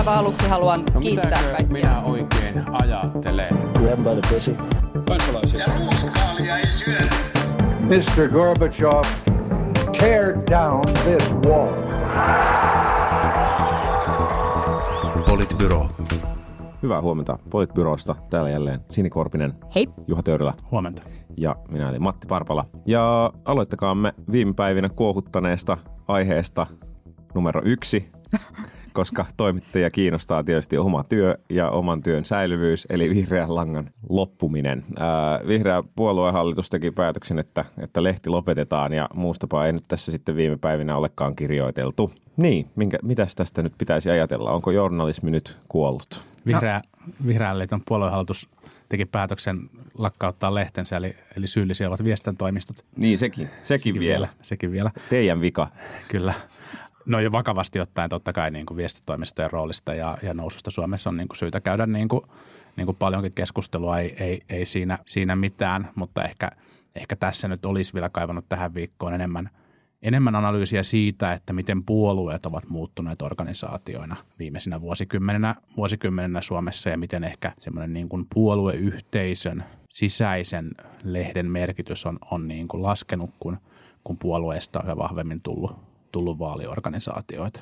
aivan aluksi haluan No kiittää kaikkia. minä oikein ajattelen? Grab by the pussy. Kansalaisia. Ja ruuskaalia ei syödä. Mr. Gorbachev, tear down this wall. Politbyro. Hyvää huomenta Politbyrosta. Täällä jälleen Sini Korpinen, Hei. Juha Töyrylä Huomenta. ja minä eli Matti Parpala. Ja aloittakaamme viime päivinä kuohuttaneesta aiheesta numero yksi, koska toimittajia kiinnostaa tietysti oma työ ja oman työn säilyvyys, eli vihreän langan loppuminen. Ää, vihreä puoluehallitus teki päätöksen, että, että lehti lopetetaan ja muustapa ei nyt tässä sitten viime päivinä olekaan kirjoiteltu. Niin, minkä, mitäs tästä nyt pitäisi ajatella? Onko journalismi nyt kuollut? Vihreä, Vihreän liiton puoluehallitus teki päätöksen lakkauttaa lehtensä, eli, eli syyllisiä ovat viestintätoimistot. Niin, sekin, sekin vielä. Sekin vielä, Teidän vika. kyllä. No jo vakavasti ottaen totta kai niin kuin viestintätoimistojen roolista ja, ja noususta Suomessa on niin kuin syytä käydä niin kuin, niin kuin paljonkin keskustelua, ei, ei, ei siinä, siinä mitään, mutta ehkä, ehkä tässä nyt olisi vielä kaivannut tähän viikkoon enemmän, enemmän analyysiä siitä, että miten puolueet ovat muuttuneet organisaatioina viimeisinä vuosikymmeninä, vuosikymmeninä Suomessa ja miten ehkä semmoinen niin kuin puolueyhteisön sisäisen lehden merkitys on, on niin kuin laskenut, kun, kun puolueesta on vahvemmin tullut, tullut vaaliorganisaatioita.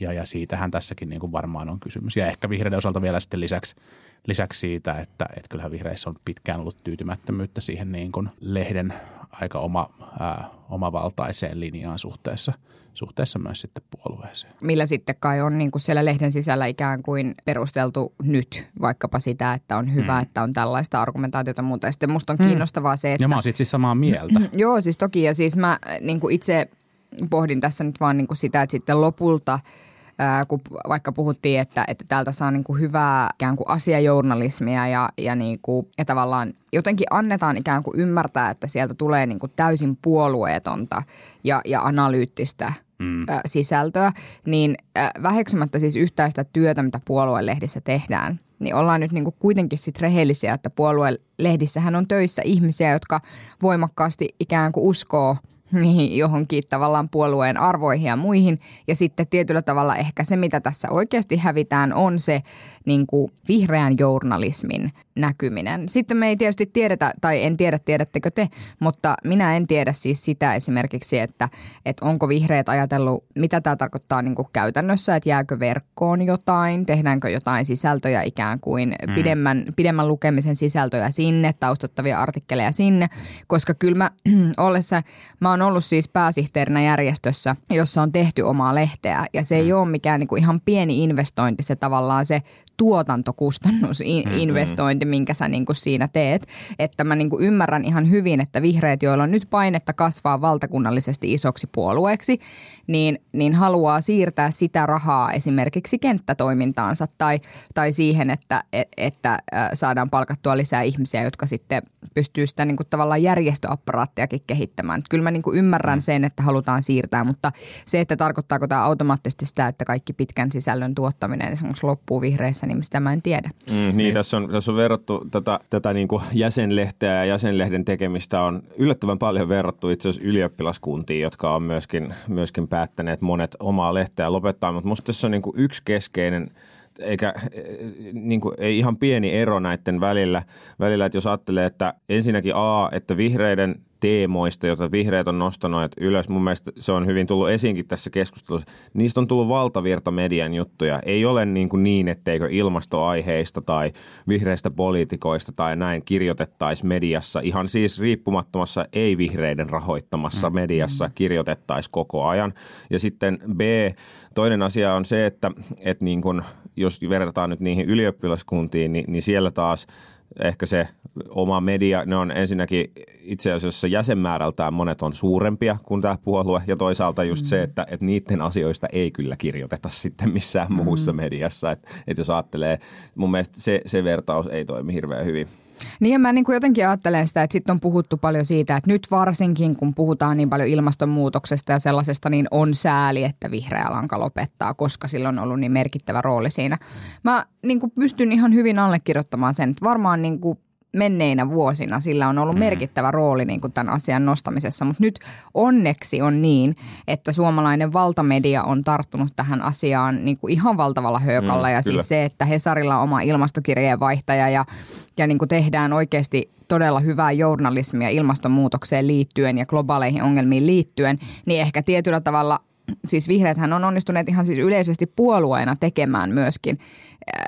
Ja, ja siitähän tässäkin niin kuin varmaan on kysymys. Ja ehkä vihreiden osalta vielä sitten lisäksi, lisäksi siitä, että, että kyllähän vihreissä on pitkään ollut tyytymättömyyttä siihen niin kuin lehden aika oma, ää, omavaltaiseen linjaan suhteessa, suhteessa myös sitten puolueeseen. millä sitten kai on niin kuin siellä lehden sisällä ikään kuin perusteltu nyt vaikkapa sitä, että on hyvä, mm. että on tällaista argumentaatiota ja muuta. Ja sitten musta on kiinnostavaa se, että... Ja mä oon siis samaa mieltä. Joo, siis toki. Ja siis mä niin kuin itse pohdin tässä nyt vaan niin kuin sitä, että sitten lopulta, ää, kun vaikka puhuttiin, että, että täältä saa niin kuin hyvää ikään kuin asiajournalismia ja, ja, niin kuin, ja tavallaan jotenkin annetaan ikään kuin ymmärtää, että sieltä tulee niin kuin täysin puolueetonta ja, ja analyyttistä mm. sisältöä, niin väheksymättä siis yhtään sitä työtä, mitä puoluelehdissä tehdään, niin ollaan nyt niin kuin kuitenkin sit rehellisiä, että puoluelehdissähän on töissä ihmisiä, jotka voimakkaasti ikään kuin uskoo niihin johonkin tavallaan puolueen arvoihin ja muihin. Ja sitten tietyllä tavalla ehkä se, mitä tässä oikeasti hävitään, on se niin kuin vihreän journalismin näkyminen. Sitten me ei tietysti tiedetä, tai en tiedä, tiedättekö te, mutta minä en tiedä siis sitä esimerkiksi, että, että onko vihreät ajatellut, mitä tämä tarkoittaa niin kuin käytännössä, että jääkö verkkoon jotain, tehdäänkö jotain sisältöjä ikään kuin mm. pidemmän, pidemmän lukemisen sisältöjä sinne, taustattavia artikkeleja sinne, koska kyllä mä ollessa, mä oon ollut siis pääsihteerinä järjestössä, jossa on tehty omaa lehteä ja se ei ole mikään niin kuin ihan pieni investointi, se tavallaan se tuotantokustannusinvestointi, minkä sä niin kuin siinä teet. Että mä niin kuin ymmärrän ihan hyvin, että vihreät, joilla on nyt painetta kasvaa valtakunnallisesti isoksi puolueeksi, niin, niin haluaa siirtää sitä rahaa esimerkiksi kenttätoimintaansa tai, tai siihen, että, et, että saadaan palkattua lisää ihmisiä, jotka sitten pystyy sitä niin kuin tavallaan järjestöapparaattiakin kehittämään. Kyllä mä niin kuin ymmärrän sen, että halutaan siirtää, mutta se, että tarkoittaako tämä automaattisesti sitä, että kaikki pitkän sisällön tuottaminen esimerkiksi loppuu vihreissä, niin sitä mä en tiedä. Mm, niin, tässä on, tässä on verrattu tätä, tätä niin kuin jäsenlehteä ja jäsenlehden tekemistä on yllättävän paljon verrattu itse asiassa ylioppilaskuntiin, jotka on myöskin, myöskin päättäneet monet omaa lehteä lopettaa, mutta musta tässä on niin kuin yksi keskeinen eikä niin kuin, ei ihan pieni ero näiden välillä, välillä, että jos ajattelee, että ensinnäkin A, että vihreiden teemoista, joita vihreät on nostanut ylös. Mun mielestä se on hyvin tullut esiinkin tässä keskustelussa. Niistä on tullut valtavirta median juttuja. Ei ole niin, kuin niin etteikö ilmastoaiheista tai vihreistä poliitikoista tai näin kirjoitettaisi mediassa. Ihan siis riippumattomassa ei-vihreiden rahoittamassa mediassa kirjoitettaisiin koko ajan. Ja sitten B, toinen asia on se, että, että niin kuin, jos verrataan nyt niihin ylioppilaskuntiin, niin, niin siellä taas ehkä se oma media, ne on ensinnäkin itse asiassa jäsenmäärältään monet on suurempia kuin tämä puolue ja toisaalta just mm. se, että, että niiden asioista ei kyllä kirjoiteta sitten missään muussa mm. mediassa. Että, että jos ajattelee, mun mielestä se, se vertaus ei toimi hirveän hyvin. Niin ja mä niin kuin jotenkin ajattelen sitä, että sitten on puhuttu paljon siitä, että nyt varsinkin kun puhutaan niin paljon ilmastonmuutoksesta ja sellaisesta, niin on sääli, että vihreä lanka lopettaa, koska sillä on ollut niin merkittävä rooli siinä. Mä niin kuin pystyn ihan hyvin allekirjoittamaan sen, että varmaan niin kuin menneinä vuosina sillä on ollut mm. merkittävä rooli niin kuin tämän asian nostamisessa, mutta nyt onneksi on niin, että suomalainen valtamedia on tarttunut tähän asiaan niin kuin ihan valtavalla höökalla mm, ja kyllä. siis se, että Hesarilla on oma ilmastokirjeenvaihtaja ja, ja niin kuin tehdään oikeasti todella hyvää journalismia ilmastonmuutokseen liittyen ja globaaleihin ongelmiin liittyen, niin ehkä tietyllä tavalla siis vihreäthän on onnistuneet ihan siis yleisesti puolueena tekemään myöskin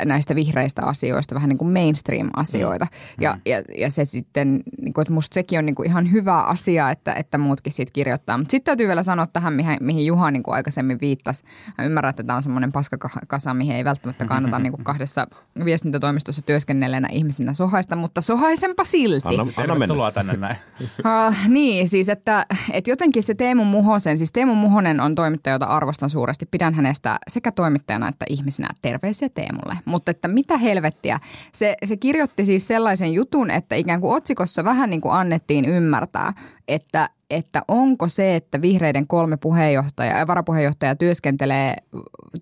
näistä vihreistä asioista vähän niin kuin mainstream-asioita. Mm. Ja, ja, ja se sitten, niin kuin, että musta sekin on niin kuin ihan hyvä asia, että, että muutkin siitä kirjoittaa. Mutta sitten täytyy vielä sanoa tähän, mihin, mihin Juha niin kuin aikaisemmin viittasi. Mä ymmärrän, että tämä on semmoinen paskakasa, mihin ei välttämättä kannata niin kuin kahdessa viestintätoimistossa työskennelleenä ihmisinä sohaista, mutta sohaisenpa silti. Anna, anna Tervetuloa tänne näin. uh, niin, siis että, että jotenkin se Teemu Muhosen, siis Teemu Muhonen on toimittaja, jota arvostan suuresti. Pidän hänestä sekä toimittajana että ihmisenä. Terveisiä Teemulle alle. Mutta että mitä helvettiä. Se, se kirjoitti siis sellaisen jutun, että ikään kuin otsikossa vähän niin kuin annettiin ymmärtää, että, että onko se, että vihreiden kolme puheenjohtajaa ja varapuheenjohtaja työskentelee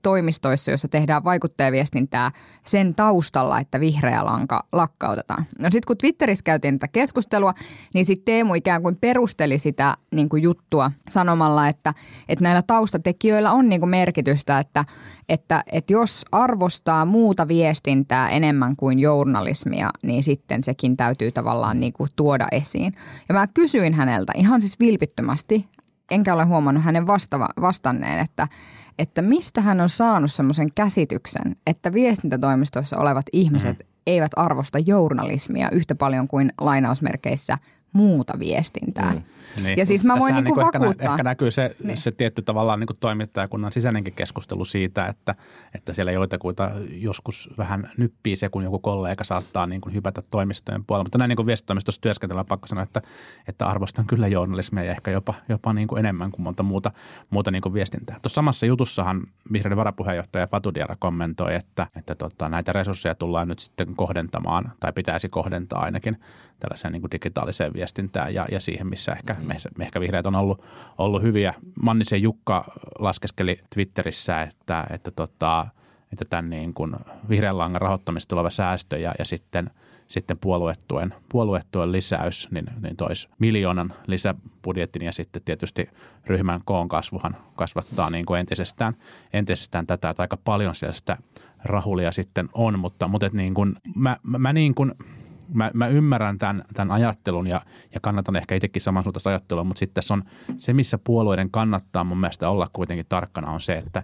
toimistoissa, joissa tehdään vaikuttajaviestintää sen taustalla, että vihreä lanka lakkautetaan. No sitten kun Twitterissä käytiin tätä keskustelua, niin sitten Teemu ikään kuin perusteli sitä niin kuin juttua sanomalla, että, että näillä taustatekijöillä on niin kuin merkitystä, että – että, että jos arvostaa muuta viestintää enemmän kuin journalismia, niin sitten sekin täytyy tavallaan niin kuin tuoda esiin. Ja mä kysyin häneltä ihan siis vilpittömästi, enkä ole huomannut hänen vastava, vastanneen, että, että mistä hän on saanut semmoisen käsityksen, että viestintätoimistoissa olevat ihmiset mm. eivät arvosta journalismia yhtä paljon kuin lainausmerkeissä muuta viestintää. Mm. Niin. Ja siis mä voin niinku niin vakuuttaa. Ehkä, ehkä näkyy se, niin. se tietty tavallaan niin toimittajakunnan sisäinenkin keskustelu siitä, että, että siellä joitakuita joskus vähän nyppii se, kun joku kollega saattaa niin kuin hypätä toimistojen puolella. Mutta näin niin kuin viestitoimistossa työskentelyllä pakko sanoa, että, että arvostan kyllä journalismia ja ehkä jopa, jopa niin kuin enemmän kuin monta muuta, muuta niin kuin viestintää. Tuossa samassa jutussahan vihreiden varapuheenjohtaja Fatudiara kommentoi, että, että tota, näitä resursseja tullaan nyt sitten kohdentamaan tai pitäisi kohdentaa ainakin tällaiseen niin kuin digitaaliseen viestintään ja, ja siihen, missä ehkä, mm. me, ehkä vihreät on ollut, ollut hyviä. Mannisen Jukka laskeskeli Twitterissä, että, että, tota, että tämän niin kuin vihreän langan rahoittamista tuleva säästö ja, ja sitten, sitten puoluetuen, puoluetuen lisäys, niin, niin toisi miljoonan lisäbudjetin ja sitten tietysti ryhmän koon kasvuhan kasvattaa niin kuin entisestään, entisestään tätä, että aika paljon siellä sitä rahulia sitten on, mutta, mutta et niin kuin, mä, mä, mä niin kuin – mä, mä ymmärrän tämän, tämän ajattelun ja, ja kannatan ehkä itsekin samansuuntaista ajattelua, mutta sitten tässä on se, missä puolueiden kannattaa mun mielestä olla kuitenkin tarkkana on se, että,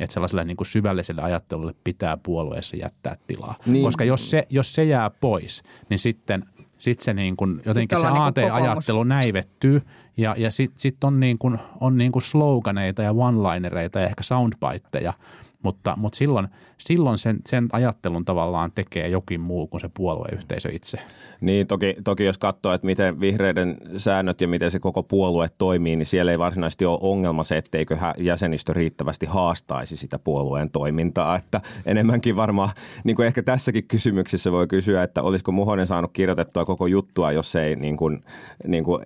että sellaiselle niin kuin syvälliselle ajattelulle pitää puolueessa jättää tilaa. Niin. Koska jos se, jos se jää pois, niin sitten sitten se niin kuin, jotenkin se AT-ajattelu niin näivettyy ja, ja sitten sit on, niin kuin, on niin kuin sloganeita ja one-linereita ja ehkä soundbiteja – mutta, mutta silloin, silloin sen, sen ajattelun tavallaan tekee jokin muu kuin se puolueyhteisö itse. Niin, toki, toki jos katsoo, että miten vihreiden säännöt ja miten se koko puolue toimii, niin siellä ei varsinaisesti ole ongelma se, etteikö jäsenistö riittävästi haastaisi sitä puolueen toimintaa. Että enemmänkin varmaan, niin kuin ehkä tässäkin kysymyksessä voi kysyä, että olisiko Muhonen saanut kirjoitettua koko juttua, jos ei niin kuin, niin kuin,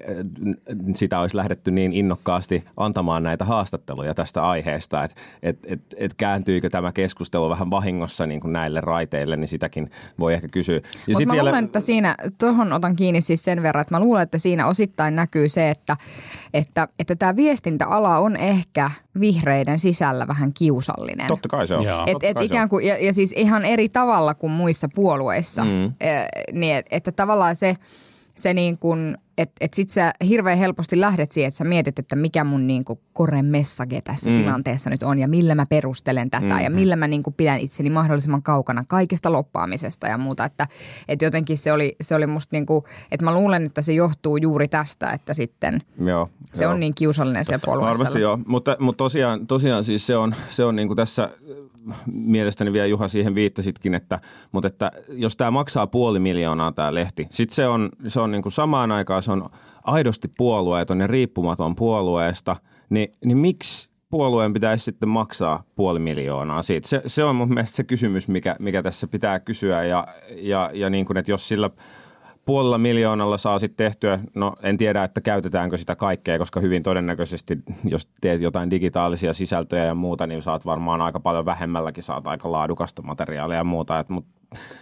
sitä olisi lähdetty niin innokkaasti antamaan näitä haastatteluja tästä aiheesta, että et, et, et kääntyykö tämä keskustelu vähän vahingossa niin kuin näille raiteille, niin sitäkin voi ehkä kysyä. Mutta mä vielä... luulen, että siinä, tuohon otan kiinni siis sen verran, että mä luulen, että siinä osittain näkyy se, että, että, että tämä viestintäala on ehkä vihreiden sisällä vähän kiusallinen. Totta kai se on. Et, et ikään kuin, ja, ja siis ihan eri tavalla kuin muissa puolueissa. Mm. E, niin, että, että tavallaan se, se niin kuin – että et sit sä hirveän helposti lähdet siihen, että sä mietit, että mikä mun niinku kore message tässä mm. tilanteessa nyt on ja millä mä perustelen tätä mm-hmm. ja millä mä niinku pidän itseni mahdollisimman kaukana kaikesta loppaamisesta ja muuta. Että et jotenkin se oli, se oli musta niinku, että mä luulen, että se johtuu juuri tästä, että sitten joo, se joo. on niin kiusallinen siellä puolueessa. Varmasti joo, mutta, mutta tosiaan, tosiaan siis se on, se on niinku tässä mielestäni vielä Juha siihen viittasitkin, että, mutta että jos tämä maksaa puoli miljoonaa tämä lehti, sitten se on, se on niin kuin samaan aikaan se on aidosti puolueeton ja riippumaton puolueesta, niin, niin miksi puolueen pitäisi sitten maksaa puoli miljoonaa siitä? Se, se on mun mielestä se kysymys, mikä, mikä tässä pitää kysyä ja, ja, ja niin kuin, että jos sillä – puolella miljoonalla saa sitten tehtyä, no en tiedä, että käytetäänkö sitä kaikkea, koska hyvin todennäköisesti, jos teet jotain digitaalisia sisältöjä ja muuta, niin saat varmaan aika paljon vähemmälläkin, saat aika laadukasta materiaalia ja muuta. Mutta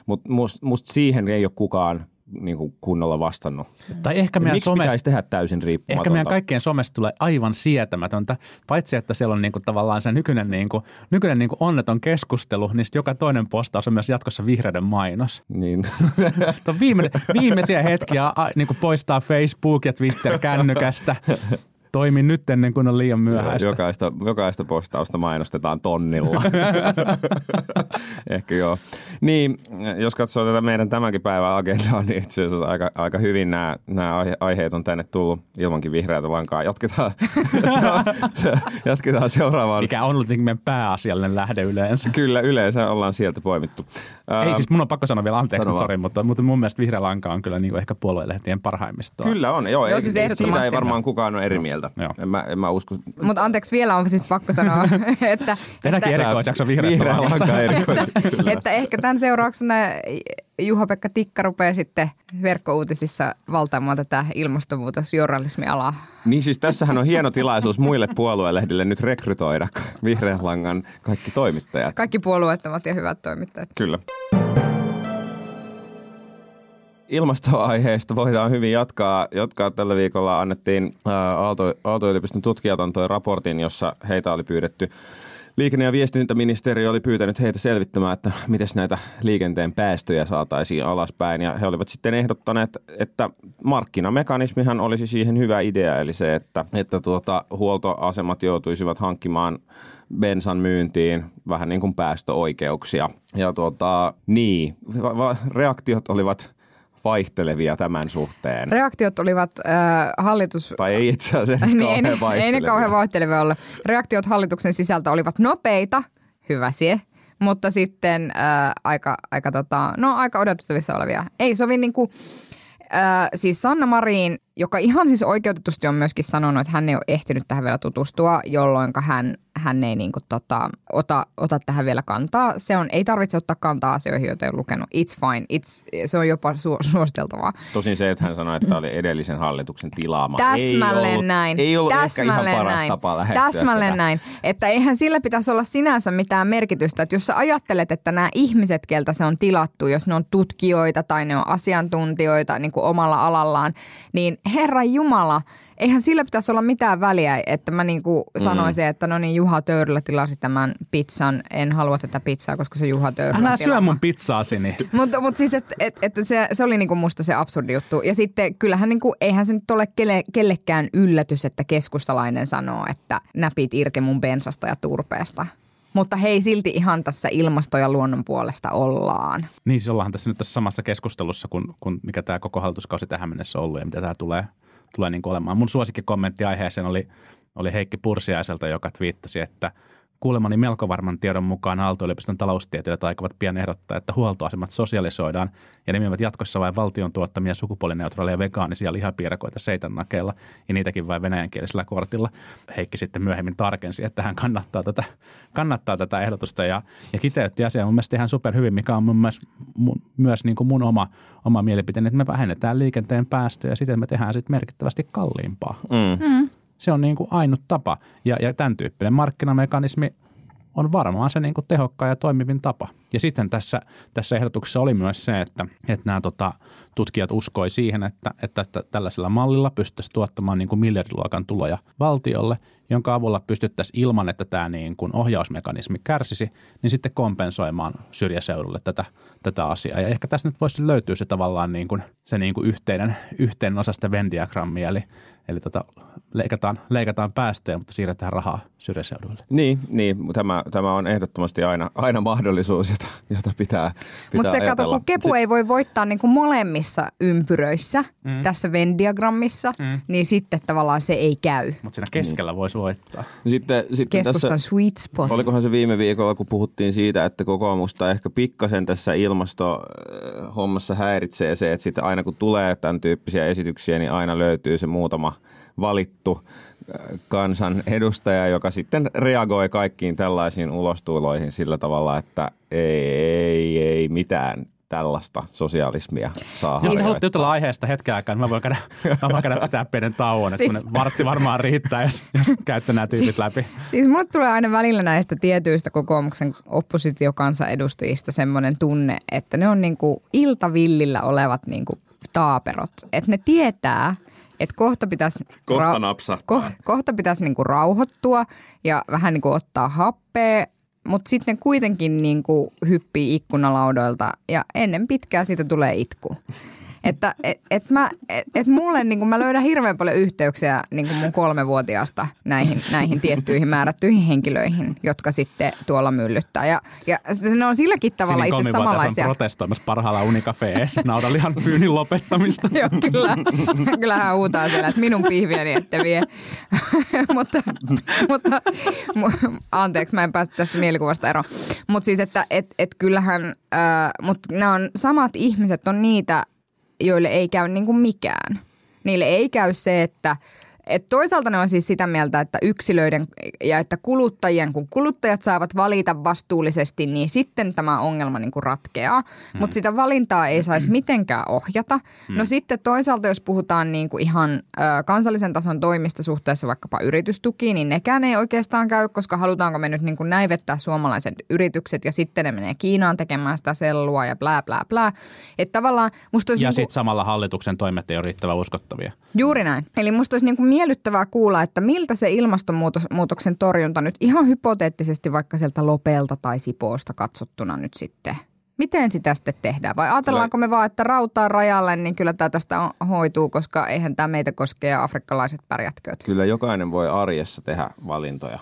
mut, musta must siihen ei ole kukaan niin kuin kunnolla vastannut. Tai ehkä meidän Miksi somesta, pitäisi tehdä täysin riippumatonta? ehkä meidän kaikkien somesta tulee aivan sietämätöntä, paitsi että siellä on niinku tavallaan se nykyinen, niinku, nykyinen niinku onneton keskustelu, niin joka toinen postaus on myös jatkossa vihreiden mainos. Niin. Tuo viime, viimeisiä hetkiä a, niinku poistaa Facebook ja Twitter kännykästä. Toimi nyt ennen kuin on liian myöhäistä. Jokaista, jokaista postausta mainostetaan tonnilla. Ehkä joo. Niin, jos katsoo tätä meidän tämänkin päivän agendaa, niin itse asiassa aika, aika hyvin nämä, nämä aihe- aiheet on tänne tullut ilmankin vihreätä lankaa. Jatketaan, jatketaan seuraavaan. Mikä on ollut meidän pääasiallinen lähde yleensä. Kyllä, yleensä ollaan sieltä poimittu. Ei siis mun on pakko sanoa vielä anteeksi, sorry, mutta, mutta mun mielestä vihreä lanka on kyllä niinku ehkä puoluelehtien parhaimmistoa. Kyllä on, joo. Joo, ei, siis siitä ei varmaan kukaan ole eri mieltä. Joo. En, mä, en mä usko. Mutta anteeksi, vielä on siis pakko sanoa, että, että, erikoisjakso vihreästä Vihreä lanka. Kyllä. että ehkä tämän seurauksena Juha-Pekka Tikka rupeaa sitten verkkouutisissa valtaamaan tätä ilmastonmuutosjournalismialaa. Niin siis tässähän on hieno tilaisuus muille puoluelehdille nyt rekrytoida vihreän langan kaikki toimittajat. Kaikki puolueettomat ja hyvät toimittajat. Kyllä. Ilmastoaiheesta voidaan hyvin jatkaa. jatkaa. Tällä viikolla annettiin Aalto, Aalto-yliopiston tutkijat antoi raportin, jossa heitä oli pyydetty Liikenne- ja viestintäministeriö oli pyytänyt heitä selvittämään, että miten näitä liikenteen päästöjä saataisiin alaspäin. Ja he olivat sitten ehdottaneet, että markkinamekanismihan olisi siihen hyvä idea, eli se, että, että tuota, huoltoasemat joutuisivat hankkimaan bensan myyntiin vähän niin kuin päästöoikeuksia. Ja tuota, niin, va- va- reaktiot olivat vaihtelevia tämän suhteen. Reaktiot olivat äh, hallitus... tai ei itse asiassa niin, ei, kauhean ne, ei ne vaihtelevia. kauhean vaihtelevia olla. Reaktiot hallituksen sisältä olivat nopeita, hyvä sie, mutta sitten äh, aika, aika, tota, no, aika odotettavissa olevia. Ei sovi niin kuin, äh, siis Sanna Marin, joka ihan siis oikeutetusti on myöskin sanonut, että hän ei ole ehtinyt tähän vielä tutustua, jolloin hän, hän ei niin kuin, tota, ota, ota tähän vielä kantaa. Se on, ei tarvitse ottaa kantaa asioihin, joita ei ole lukenut. It's fine. It's, se on jopa su- suositeltavaa. Tosin se, että hän sanoi, että oli edellisen hallituksen tilaama. Täsmälleen ei ollut, näin. Ei ollut Täsmälleen ehkä ihan paras näin. tapa lähestyä Täsmälleen tätä. näin. Että eihän sillä pitäisi olla sinänsä mitään merkitystä. Että jos sä ajattelet, että nämä ihmiset, keltä se on tilattu, jos ne on tutkijoita tai ne on asiantuntijoita niin kuin omalla alallaan, niin Herra Jumala, eihän sillä pitäisi olla mitään väliä, että mä niin kuin sanoisin, että no niin Juha Töyrylä tilasi tämän pizzan. En halua tätä pizzaa, koska se Juha Töyrylä Älä syö tilaama. mun pizzaasi, niin Mutta mut siis, että et, et se, se oli niinku musta se absurdi juttu. Ja sitten kyllähän niinku, eihän se nyt ole kelle, kellekään yllätys, että keskustalainen sanoo, että näpit irti mun bensasta ja turpeesta. Mutta hei, silti ihan tässä ilmasto- ja luonnon puolesta ollaan. Niin, siis ollaanhan tässä nyt tässä samassa keskustelussa, kun, kun mikä tämä koko hallituskausi tähän mennessä on ollut ja mitä tämä tulee, tulee niin olemaan. Mun suosikkikommentti aiheeseen oli, oli Heikki Pursiaiselta, joka twiittasi, että kuulemani melko varman tiedon mukaan Aalto-yliopiston taloustieteilijät aikovat pian ehdottaa, että huoltoasemat sosialisoidaan ja nimivät jatkossa vain valtion tuottamia sukupuolineutraaleja vegaanisia lihapiirakoita seitannakeilla ja niitäkin vain venäjänkielisellä kortilla. Heikki sitten myöhemmin tarkensi, että hän kannattaa tätä, kannattaa tätä ehdotusta ja, ja kiteytti asiaa mun mielestä ihan superhyvin, mikä on mun mielestä mun, myös niin kuin mun oma, oma mielipiteeni, että me vähennetään liikenteen päästöjä ja siten me tehdään sitten merkittävästi kalliimpaa. Mm. Se on niin kuin ainut tapa ja, ja tämän tyyppinen markkinamekanismi on varmaan se niin kuin tehokkain ja toimivin tapa. Ja sitten tässä, tässä ehdotuksessa oli myös se, että, että nämä tota, tutkijat uskoi siihen, että, että, että tällaisella mallilla pystyttäisiin tuottamaan niin kuin miljardiluokan tuloja valtiolle, jonka avulla pystyttäisiin ilman, että tämä niin kuin ohjausmekanismi kärsisi, niin sitten kompensoimaan syrjäseudulle tätä, tätä asiaa. Ja ehkä tässä nyt voisi löytyä se tavallaan niin kuin, se niin kuin yhteinen, yhteinen osa sitä Venn-diagrammia, eli, eli tota, leikataan, leikataan päästöjä, mutta siirretään rahaa syrjäseuduille. Niin, niin tämä, tämä on ehdottomasti aina, aina mahdollisuus, jota, jota pitää, pitää Mutta se kato, kun kepu ei voi voittaa niinku molemmissa ympyröissä mm. tässä Venn-diagrammissa, mm. niin sitten tavallaan se ei käy. Mutta siinä keskellä voisi voittaa. Sitten, sitten Keskustan tässä, sweet spot. Olikohan se viime viikolla, kun puhuttiin siitä, että kokoomusta ehkä pikkasen tässä ilmastohommassa häiritsee se, että sitten aina kun tulee tämän tyyppisiä esityksiä, niin aina löytyy se muutama valittu äh, kansan edustaja, joka sitten reagoi kaikkiin tällaisiin ulostuloihin sillä tavalla, että ei, ei, ei mitään tällaista sosialismia saa Jos harjoittaa. haluatte jutella aiheesta hetken aikaa, niin mä voin käydä, mä voin käydä pitää pienen tauon. Että Siis- siis... vartti varmaan riittää, jos, jos käytte nämä tyypit läpi. Siis mulle tulee aina välillä näistä tietyistä kokoomuksen oppositiokansanedustajista semmoinen tunne, että ne on niinku iltavillillä olevat niinku taaperot, että ne tietää, että kohta pitäisi, Kohta napsahtaa. ko, kohta pitäisi niinku rauhoittua ja vähän niinku ottaa happea, mutta sitten ne kuitenkin niinku hyppii ikkunalaudoilta ja ennen pitkää siitä tulee itku. Että et, et mä, et, et mulle niin mä löydän hirveän paljon yhteyksiä niin mun kolmevuotiaasta näihin, näihin tiettyihin määrättyihin henkilöihin, jotka sitten tuolla myllyttää. Ja, ja ne on silläkin tavalla Sinin itse samanlaisia. on protestoimassa parhaalla unikafeessa naudanlihan pyynnin lopettamista. Joo, kyllä. Kyllä hän huutaa siellä, että minun pihviäni ette vie. mutta, mutta mu- anteeksi, mä en päästä tästä mielikuvasta eroon. Mutta siis, että et, et kyllähän, äh, mutta nämä on samat ihmiset on niitä, joille ei käy niin kuin mikään. Niille ei käy se, että et toisaalta ne on siis sitä mieltä, että yksilöiden ja että kuluttajien, kun kuluttajat saavat valita vastuullisesti, niin sitten tämä ongelma niin kuin ratkeaa. Mm. Mutta sitä valintaa ei saisi mitenkään ohjata. Mm. No sitten toisaalta, jos puhutaan niin kuin ihan ö, kansallisen tason toimista suhteessa vaikkapa yritystukiin, niin nekään ei oikeastaan käy, koska halutaanko me nyt niin kuin näivettää suomalaiset yritykset ja sitten ne menee Kiinaan tekemään sitä sellua ja blää blää blää. Että tavallaan musta olisi Ja niin kuin, sitten samalla hallituksen toimet ei ole riittävän uskottavia. Juuri näin. Eli musta olisi niin kuin miellyttävää kuulla, että miltä se ilmastonmuutoksen torjunta nyt ihan hypoteettisesti vaikka sieltä Lopelta tai Sipoosta katsottuna nyt sitten. Miten sitä sitten tehdään? Vai ajatellaanko me vaan, että rautaa rajalle, niin kyllä tämä tästä on- hoituu, koska eihän tämä meitä koske ja afrikkalaiset pärjätkööt. Kyllä jokainen voi arjessa tehdä valintoja.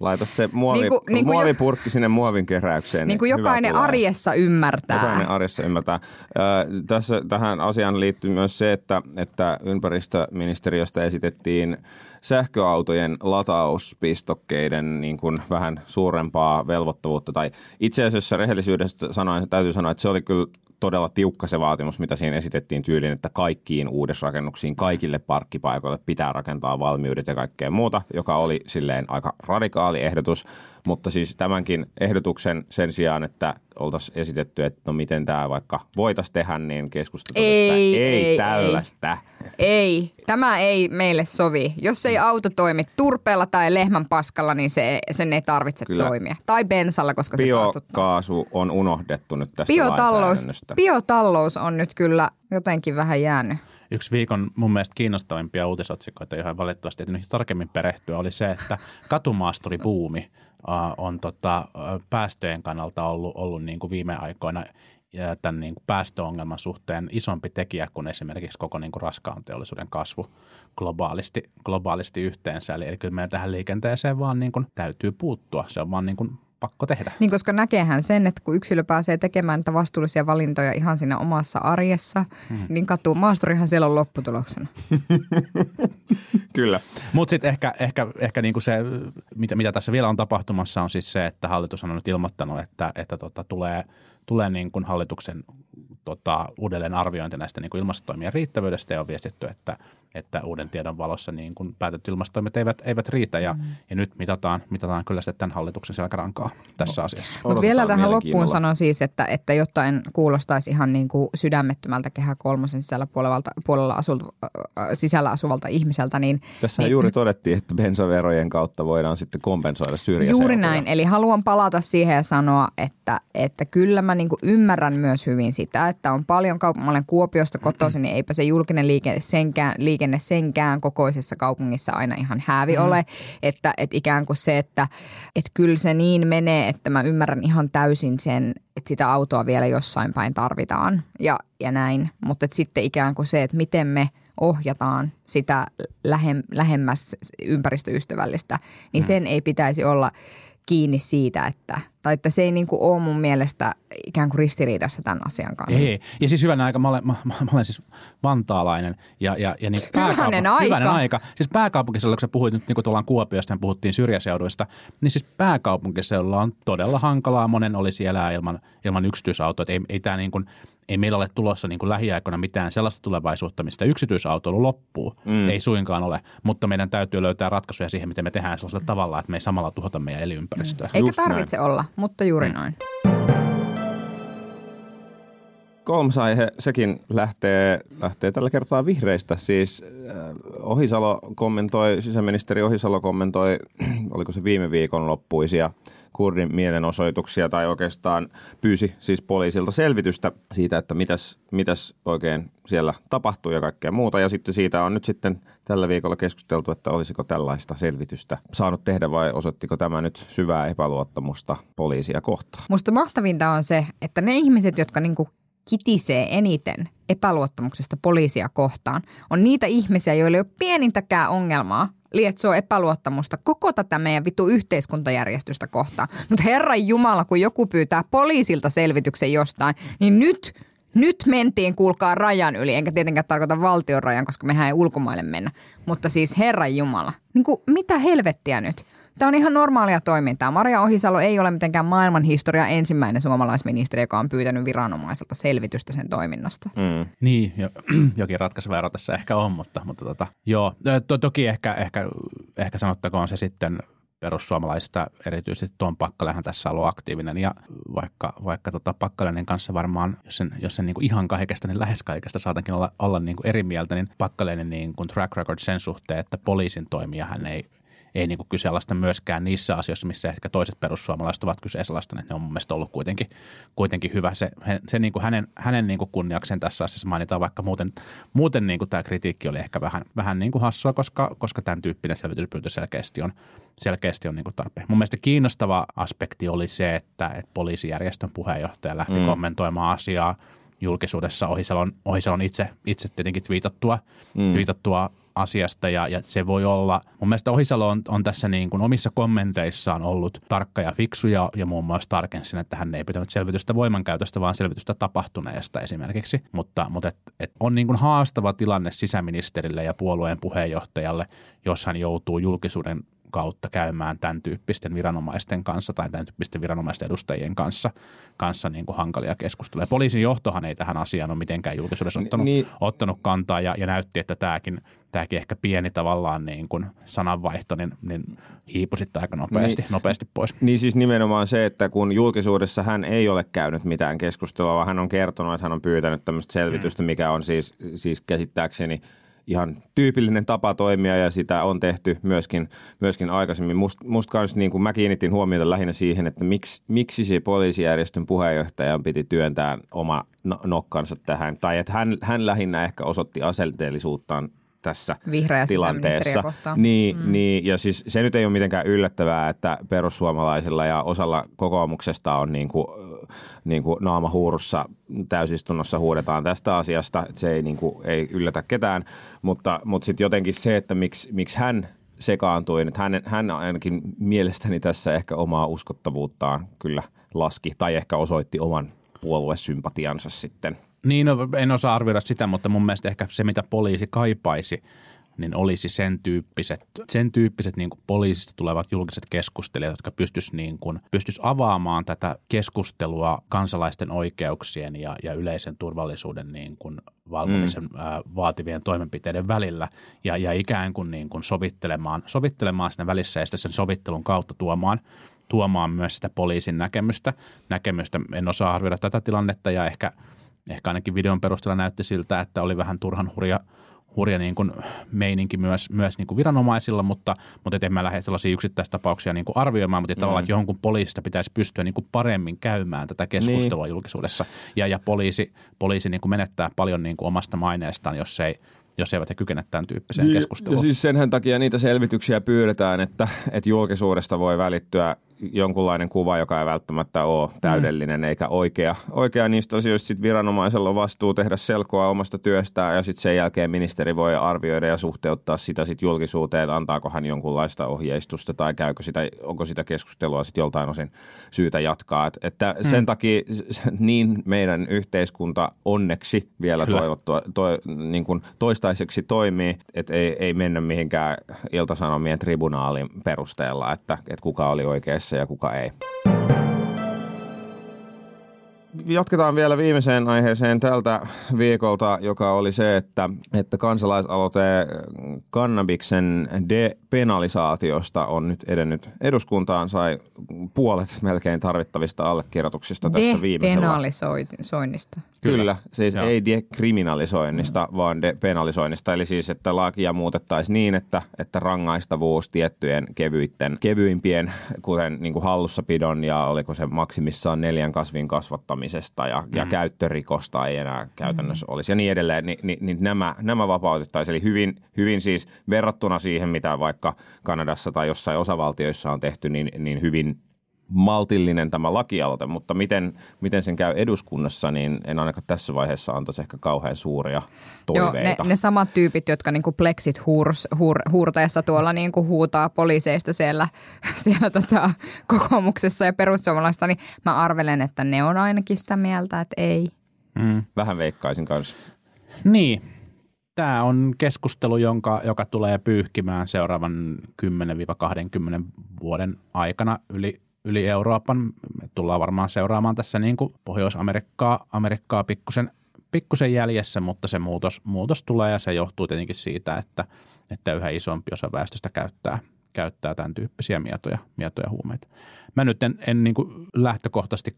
Laita se muovi, Niin kuin- niin kuin jo- muovipurkki sinne muovin keräykseen. Niin kuin hyvä jokainen tulee. arjessa ymmärtää. Jokainen arjessa ymmärtää. Ö, tässä, tähän asiaan liittyy myös se, että, että ympäristöministeriöstä esitettiin sähköautojen latauspistokkeiden niin kuin vähän suurempaa velvoittavuutta. Tai itse asiassa rehellisyydestä sanoen, täytyy sanoa, että se oli kyllä todella tiukka se vaatimus, mitä siinä esitettiin tyyliin, että kaikkiin uudisrakennuksiin, kaikille parkkipaikoille pitää rakentaa valmiudet ja kaikkea muuta, joka oli silleen aika radikaali ehdotus. Mutta siis tämänkin ehdotuksen sen sijaan, että oltaisiin esitetty, että no miten tämä vaikka voitaisiin tehdä, niin keskustelua Ei, ei, ei, ei tällaista. Ei, tämä ei meille sovi. Jos ei auto toimi turpeella tai lehmän paskalla, niin se, sen ei tarvitse Kyllä. toimia. Tai bensalla, koska se saastuttaa. Biokaasu on unohdettu nyt tästä Biotalous, biotalous on nyt kyllä jotenkin vähän jäänyt. Yksi viikon mun mielestä kiinnostavimpia uutisotsikoita, johon valitettavasti ei tarkemmin perehtyä, oli se, että katumaasturibuumi äh, on tota, päästöjen kannalta ollut, ollut niin kuin viime aikoina tämän niin kuin päästöongelman suhteen isompi tekijä kuin esimerkiksi koko niin kuin raskaan teollisuuden kasvu globaalisti, globaalisti yhteensä. Eli, eli kyllä meidän tähän liikenteeseen vaan niin kuin täytyy puuttua. Se on vaan niin kuin pakko tehdä. Niin koska näkeehän sen, että kun yksilö pääsee tekemään niitä vastuullisia valintoja ihan siinä omassa arjessa, hmm. niin katuu maasturihan siellä on lopputuloksena. Kyllä. Mutta sitten ehkä, ehkä, ehkä niinku se, mitä, mitä tässä vielä on tapahtumassa, on siis se, että hallitus on nyt ilmoittanut, että, että tota, tulee, tulee niin kuin hallituksen tota, uudelleen arviointi näistä niin kuin ilmastotoimien riittävyydestä ja on viestitty, että, että uuden tiedon valossa niin kuin päätetyt ilmastotoimet eivät, eivät riitä ja, mm. ja nyt mitataan, mitataan kyllä sitten tämän hallituksen selkärankaa tässä asiassa. Mutta vielä tähän loppuun sanon siis, että, että jotta en kuulostaisi ihan niin kuin sydämettömältä kehä kolmosen sisällä puolella, puolella asulta, äh, sisällä asuvalta ihmiseltä, niin Tässä niin, juuri todettiin, että bensaverojen kautta voidaan sitten kompensoida syrjäseutuja. Juuri näin. Eli haluan palata siihen ja sanoa, että, että kyllä mä niin ymmärrän myös hyvin sitä, että on paljon, kaup- mä olen Kuopiosta kotoisin, niin eipä se julkinen liikenne senkään, liikenne senkään kokoisessa kaupungissa aina ihan häävi ole. Että, että ikään kuin se, että, että kyllä se niin menee, että mä ymmärrän ihan täysin sen, että sitä autoa vielä jossain päin tarvitaan ja, ja näin. Mutta sitten ikään kuin se, että miten me ohjataan sitä lähem, lähemmäs ympäristöystävällistä, niin sen ei pitäisi olla kiinni siitä, että, tai että se ei niin kuin ole mun mielestä ikään kuin ristiriidassa tämän asian kanssa. Ei, ja siis hyvänä aika, mä olen, mä, mä, mä olen siis vantaalainen ja, ja, ja niin Hyvänen aika. Hyvänen aika. Siis pääkaupunkiseudulla, kun sä puhuit nyt niin kuin tuollaan Kuopiosta ja puhuttiin syrjäseuduista, niin siis pääkaupunkiseudulla on todella hankalaa. Monen olisi elää ilman, ilman yksityisautoa. Ei, ei, tää niin kuin, ei meillä ole tulossa niin kuin lähiaikoina mitään sellaista tulevaisuutta, mistä yksityisautoilu loppuu. Mm. Ei suinkaan ole, mutta meidän täytyy löytää ratkaisuja siihen, miten me tehdään sellaisella tavalla, että me ei samalla tuhota meidän elinympäristöä. Eikä Just tarvitse olla, mutta juuri noin. Kolmas aihe, sekin lähtee, lähtee tällä kertaa vihreistä. Siis äh, Ohisalo kommentoi, sisäministeri Ohisalo kommentoi, oliko se viime viikon loppuisia kurdin mielenosoituksia tai oikeastaan pyysi siis poliisilta selvitystä siitä, että mitäs, mitäs oikein siellä tapahtuu ja kaikkea muuta. Ja sitten siitä on nyt sitten tällä viikolla keskusteltu, että olisiko tällaista selvitystä saanut tehdä vai osoittiko tämä nyt syvää epäluottamusta poliisia kohtaan. Musta mahtavinta on se, että ne ihmiset, jotka niinku kitisee eniten epäluottamuksesta poliisia kohtaan, on niitä ihmisiä, joilla ei ole pienintäkään ongelmaa lietsoo epäluottamusta koko tätä meidän vitu yhteiskuntajärjestystä kohtaan. Mutta Herran Jumala, kun joku pyytää poliisilta selvityksen jostain, niin nyt nyt mentiin, kuulkaa rajan yli, enkä tietenkään tarkoita valtion rajan, koska mehän ei ulkomaille mennä. Mutta siis Herran Jumala, niin kuin, mitä helvettiä nyt? Tämä on ihan normaalia toimintaa. Maria Ohisalo ei ole mitenkään maailman historia ensimmäinen suomalaisministeri, joka on pyytänyt viranomaiselta selvitystä sen toiminnasta. Mm. Niin, jo, jokin ratkaiseva ero tässä ehkä on, mutta, mutta tota, joo, to, toki ehkä, ehkä, ehkä sanottakoon se sitten perussuomalaisista, erityisesti tuon Pakkalehan tässä ollut aktiivinen ja vaikka, vaikka tota Pakkalenin kanssa varmaan, jos sen, jos sen niin kuin ihan kaikesta, niin lähes kaikesta saatankin olla, olla niin kuin eri mieltä, niin Pakkalenin niin kuin track record sen suhteen, että poliisin toimija hän ei ei niin kuin kyseenalaista myöskään niissä asioissa, missä ehkä toiset perussuomalaiset ovat kyseenalaistaneet. Ne on mun mielestä ollut kuitenkin, kuitenkin hyvä. Se, se niin kuin hänen, hänen niin kuin kunniakseen tässä asiassa mainitaan, vaikka muuten, muuten niin kuin tämä kritiikki oli ehkä vähän, vähän niin kuin hassua, koska, koska tämän tyyppinen selvityspyyntö selkeästi on, selkeästi on niin kuin tarpeen. Mun mielestä kiinnostava aspekti oli se, että, että poliisijärjestön puheenjohtaja lähti mm. kommentoimaan asiaa julkisuudessa Ohisalon, Ohisalon itse, itse tietenkin twiitattua, mm. twiitattua asiasta ja, ja se voi olla, mun mielestä Ohisalo on, on tässä niin kuin omissa kommenteissaan ollut tarkka ja fiksu ja, ja muun muassa tarkensin, että hän ei pitänyt selvitystä voimankäytöstä, vaan selvitystä tapahtuneesta esimerkiksi. Mutta, mutta et, et on niin kuin haastava tilanne sisäministerille ja puolueen puheenjohtajalle, jos hän joutuu julkisuuden kautta käymään tämän tyyppisten viranomaisten kanssa tai tämän tyyppisten viranomaisten edustajien kanssa, kanssa niin kuin hankalia keskusteluja. Poliisin johtohan ei tähän asiaan ole mitenkään julkisuudessa ottanut, niin, ottanut kantaa ja, ja näytti, että tämäkin, tämäkin ehkä pieni tavallaan niin kuin sananvaihto niin, niin hiipui sitten aika nopeasti, niin, nopeasti pois. Niin siis nimenomaan se, että kun julkisuudessa hän ei ole käynyt mitään keskustelua, vaan hän on kertonut, että hän on pyytänyt tämmöistä selvitystä, mikä on siis, siis käsittääkseni – ihan tyypillinen tapa toimia ja sitä on tehty myöskin, myöskin aikaisemmin. Must, musta kans, niin kuin mä kiinnitin huomiota lähinnä siihen, että miksi, miksi se poliisijärjestön puheenjohtajan piti työntää oma no, nokkansa tähän. Tai että hän, hän lähinnä ehkä osoitti asenteellisuuttaan tässä Vihreä tilanteessa. kohtaan. Niin, mm. niin, ja siis se nyt ei ole mitenkään yllättävää, että perussuomalaisilla ja osalla kokoomuksesta on niin kuin, niin kuin naama huurussa täysistunnossa huudetaan tästä asiasta. Se ei, niin kuin, ei yllätä ketään, mutta, mutta sitten jotenkin se, että miksi, miksi hän sekaantui, että hän, hän ainakin mielestäni tässä ehkä omaa uskottavuuttaan kyllä laski tai ehkä osoitti oman puoluesympatiansa sitten niin, no, en osaa arvioida sitä, mutta mun mielestä ehkä se, mitä poliisi kaipaisi, niin olisi sen tyyppiset, sen tyyppiset niin kuin poliisista tulevat julkiset keskustelijat, jotka pystyisivät niin kuin, pystyis avaamaan tätä keskustelua kansalaisten oikeuksien ja, ja yleisen turvallisuuden niin kuin valvomisen mm. ää, vaativien toimenpiteiden välillä ja, ja ikään kuin, niin kuin sovittelemaan, sovittelemaan sinne välissä ja sen sovittelun kautta tuomaan tuomaan myös sitä poliisin näkemystä. näkemystä. En osaa arvioida tätä tilannetta ja ehkä – ehkä ainakin videon perusteella näytti siltä, että oli vähän turhan hurja, hurja niin kuin meininki myös, myös niin kuin viranomaisilla, mutta, mutta et en mä lähde sellaisia yksittäistapauksia niin kuin arvioimaan, mutta mm. tavallaan, että jonkun poliisista pitäisi pystyä niin kuin paremmin käymään tätä keskustelua niin. julkisuudessa. Ja, ja poliisi, poliisi niin kuin menettää paljon niin kuin omasta maineestaan, jos ei – jos eivät he kykene tämän tyyppiseen niin, keskusteluun. Ja siis senhän takia niitä selvityksiä pyydetään, että, että julkisuudesta voi välittyä jonkunlainen kuva, joka ei välttämättä ole täydellinen mm. eikä oikea. Oikea niistä asioista sitten viranomaisella on vastuu tehdä selkoa omasta työstään ja sitten sen jälkeen ministeri voi arvioida ja suhteuttaa sitä sitten julkisuuteen, että antaako hän jonkunlaista ohjeistusta tai käykö sitä, onko sitä keskustelua sitten joltain osin syytä jatkaa. Et, että mm. sen takia niin meidän yhteiskunta onneksi vielä toivottua, to, niin kuin toistaiseksi toimii, että ei, ei mennä mihinkään iltasanomien tribunaalin perusteella, että, että kuka oli oikeassa ja kuka ei. Jatketaan vielä viimeiseen aiheeseen tältä viikolta, joka oli se, että, että kansalaisaloite kannabiksen depenalisaatiosta on nyt edennyt eduskuntaan. Sai puolet melkein tarvittavista allekirjoituksista tässä viimeisellä. Depenalisoinnista. Kyllä, Kyllä. siis Joo. ei dekriminalisoinnista, mm. vaan depenalisoinnista. Eli siis, että lakia muutettaisiin niin, että, että rangaistavuus tiettyjen kevyitten, kevyimpien, kuten niin kuin hallussapidon ja oliko se maksimissaan neljän kasvin kasvattamisesta ja, mm. ja käyttörikosta ei enää käytännössä mm. olisi ja niin edelleen, niin, niin, niin nämä, nämä vapautettaisiin. Eli hyvin, hyvin siis verrattuna siihen, mitä vaikka Kanadassa tai jossain osavaltioissa on tehty, niin, niin hyvin maltillinen tämä lakialoite, mutta miten, miten sen käy eduskunnassa, niin en ainakaan tässä vaiheessa antaisi ehkä kauhean suuria Joo, toiveita. ne, ne samat tyypit, jotka niinku pleksit huurs, huur, huurteessa tuolla niinku huutaa poliiseista siellä, siellä tota, kokoomuksessa ja perussuomalaista, niin mä arvelen, että ne on ainakin sitä mieltä, että ei. Vähän veikkaisin kanssa. Niin. Tämä on keskustelu, jonka, joka tulee pyyhkimään seuraavan 10-20 vuoden aikana yli, yli Euroopan. Me tullaan varmaan seuraamaan tässä niin kuin Pohjois-Amerikkaa Amerikkaa pikkusen, pikkusen jäljessä, mutta se muutos, muutos tulee ja se johtuu tietenkin siitä, että, että yhä isompi osa väestöstä käyttää, käyttää tämän tyyppisiä mietoja, mietoja huumeita. Mä nyt en, en niin kuin lähtökohtaisesti,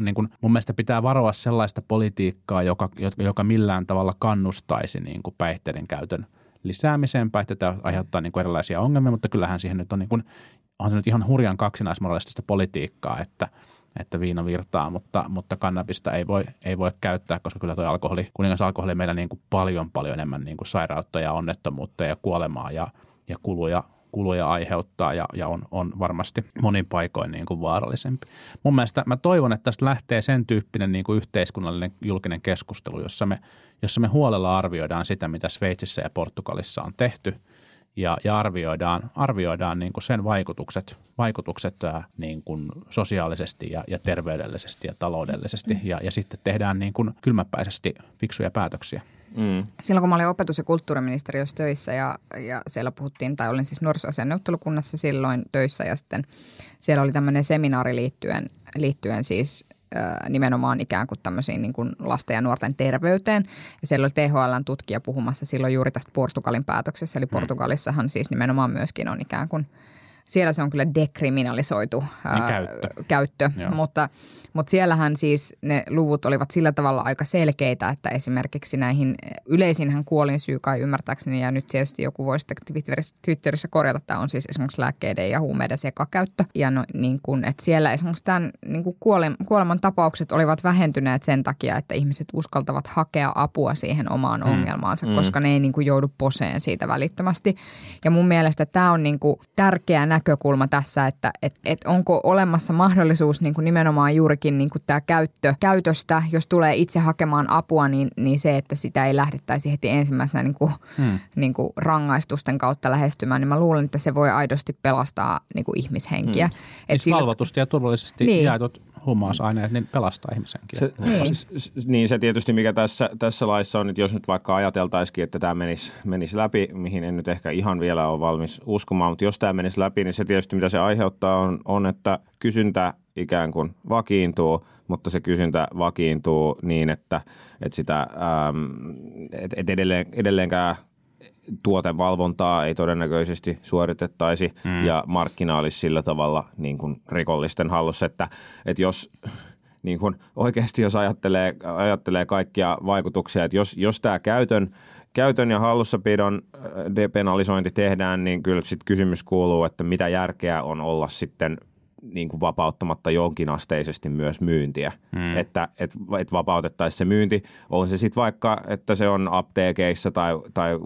niin kuin mun mielestä pitää varoa sellaista politiikkaa, joka, joka millään tavalla kannustaisi niin kuin päihteiden käytön lisäämiseen. Päihteitä aiheuttaa niin kuin erilaisia ongelmia, mutta kyllähän siihen nyt on, niin kuin, on se nyt ihan hurjan kaksinaismoralistista politiikkaa, että että viina virtaa, mutta, mutta kannabista ei voi, ei voi käyttää, koska kyllä tuo alkoholi, kuningas alkoholi meillä niin kuin paljon paljon enemmän niin kuin sairautta ja onnettomuutta ja kuolemaa ja, ja kuluja, kuluja aiheuttaa ja, ja on, on varmasti monin paikoin niin kuin vaarallisempi. Mun mielestä mä toivon, että tästä lähtee sen tyyppinen niin kuin yhteiskunnallinen julkinen keskustelu, jossa me, jossa me huolella arvioidaan sitä, mitä Sveitsissä ja Portugalissa on tehty ja, ja arvioidaan, arvioidaan niin kuin sen vaikutukset, vaikutukset niin kuin sosiaalisesti ja, ja terveydellisesti ja taloudellisesti ja, ja sitten tehdään niin kuin kylmäpäisesti fiksuja päätöksiä. Mm. Silloin kun mä olin opetus- ja kulttuuriministeriössä töissä ja, ja siellä puhuttiin, tai olin siis nuorisoasian neuvottelukunnassa silloin töissä ja sitten siellä oli tämmöinen seminaari liittyen, liittyen siis ö, nimenomaan ikään kuin tämmöisiin niin kuin lasten ja nuorten terveyteen. Ja siellä oli THLn tutkija puhumassa silloin juuri tästä Portugalin päätöksessä. Eli Portugalissahan siis nimenomaan myöskin on ikään kuin, siellä se on kyllä dekriminalisoitu Niin ää, käyttö. käyttö Joo. mutta, mutta siellähän siis ne luvut olivat sillä tavalla aika selkeitä, että esimerkiksi näihin yleisinhän kuolinsyy kai ymmärtääkseni, ja nyt tietysti joku voi sitten Twitterissä, Twitterissä korjata, tämä on siis esimerkiksi lääkkeiden ja huumeiden sekakäyttö. Ja no, niin kuin, että siellä esimerkiksi tämän niin kuin kuoleman, kuoleman tapaukset olivat vähentyneet sen takia, että ihmiset uskaltavat hakea apua siihen omaan mm. ongelmaansa, mm. koska ne ei niin kuin joudu poseen siitä välittömästi. Ja mun mielestä tämä on niin kuin tärkeä näkökulma tässä, että et, et onko olemassa mahdollisuus niin kuin nimenomaan juurikin niin kuin tämä käyttö, käytöstä, jos tulee itse hakemaan apua, niin, niin se, että sitä ei lähdettäisi heti ensimmäisenä niin kuin, hmm. niin kuin rangaistusten kautta lähestymään, niin mä luulen, että se voi aidosti pelastaa niin kuin ihmishenkiä. Hmm. Et siis valvotusti ja turvallisesti niin. jaetut huumausaineet niin pelastaa ihmisenkin. Se, Niin. niin se tietysti, mikä tässä, tässä laissa on, että jos nyt vaikka ajateltaisikin, että tämä menisi, menisi läpi, mihin en nyt ehkä ihan vielä ole valmis uskomaan, mutta jos tämä menisi läpi, niin se tietysti mitä se aiheuttaa on, on että kysyntä ikään kuin vakiintuu, mutta se kysyntä vakiintuu niin, että, että sitä, äm, et, et edelleen, edelleenkään tuotevalvontaa ei todennäköisesti suoritettaisi mm. ja markkina olisi sillä tavalla niin kuin rikollisten hallussa, että, että jos niin kuin oikeasti jos ajattelee, ajattelee kaikkia vaikutuksia, että jos, jos tämä käytön, käytön ja hallussapidon äh, depenalisointi tehdään, niin kyllä sitten kysymys kuuluu, että mitä järkeä on olla sitten niin kuin vapauttamatta jonkinasteisesti myös myyntiä. Mm. Että et, et vapautettaisiin se myynti. On se sitten vaikka, että se on apteekeissa tai, tai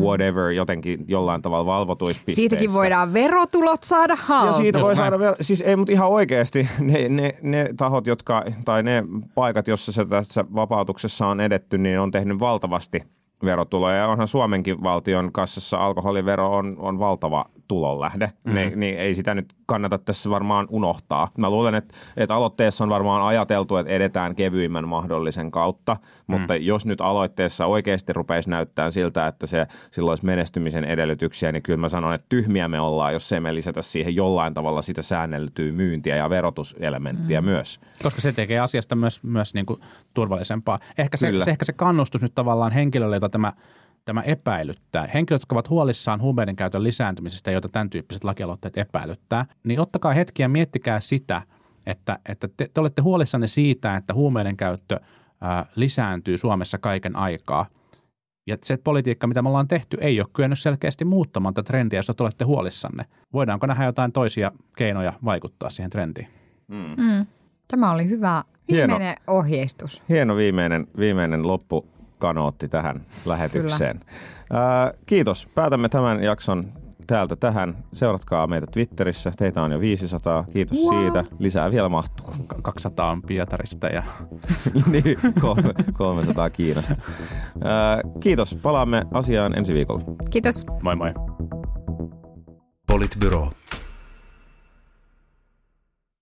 whatever jotenkin jollain tavalla valvotuissa. Siitäkin voidaan verotulot saada Ja haltuun. siitä voi saada vielä, siis ei, mutta ihan oikeasti ne, ne, ne tahot, jotka, tai ne paikat, jossa se tässä vapautuksessa on edetty, niin on tehnyt valtavasti verotuloja. Ja onhan Suomenkin valtion kassassa alkoholivero on, on valtava tulonlähde. Mm. Ne, niin ei sitä nyt kannata tässä varmaan unohtaa. Mä luulen, että, että aloitteessa on varmaan ajateltu, että edetään kevyimmän mahdollisen kautta, mutta mm. jos nyt aloitteessa oikeasti rupeisi näyttää siltä, että se silloin olisi menestymisen edellytyksiä, niin kyllä mä sanon, että tyhmiä me ollaan, jos ei me lisätä siihen jollain tavalla sitä säänneltyä myyntiä ja verotuselementtiä mm. myös. Koska se tekee asiasta myös, myös niin kuin turvallisempaa. Ehkä se, Kyllä. se, ehkä se kannustus nyt tavallaan henkilölle, jota tämä, tämä epäilyttää. Henkilöt, jotka ovat huolissaan huumeiden käytön lisääntymisestä, joita tämän tyyppiset lakialoitteet epäilyttää, niin ottakaa hetki ja miettikää sitä, että, että te, te olette huolissanne siitä, että huumeiden käyttö ää, lisääntyy Suomessa kaiken aikaa. Ja se politiikka, mitä me ollaan tehty, ei ole kyennyt selkeästi muuttamaan tätä trendiä, josta te olette huolissanne. Voidaanko nähdä jotain toisia keinoja vaikuttaa siihen trendiin? Mm. Tämä oli hyvä viimeinen Hieno. ohjeistus. Hieno viimeinen, viimeinen loppukanootti tähän lähetykseen. Ää, kiitos. Päätämme tämän jakson täältä tähän. Seuratkaa meitä Twitterissä. Teitä on jo 500. Kiitos wow. siitä. Lisää vielä mahtuu. 200 on Pietarista ja... niin, 300 Kiinasta. Ää, kiitos. Palaamme asiaan ensi viikolla. Kiitos. Moi moi. Politbyro.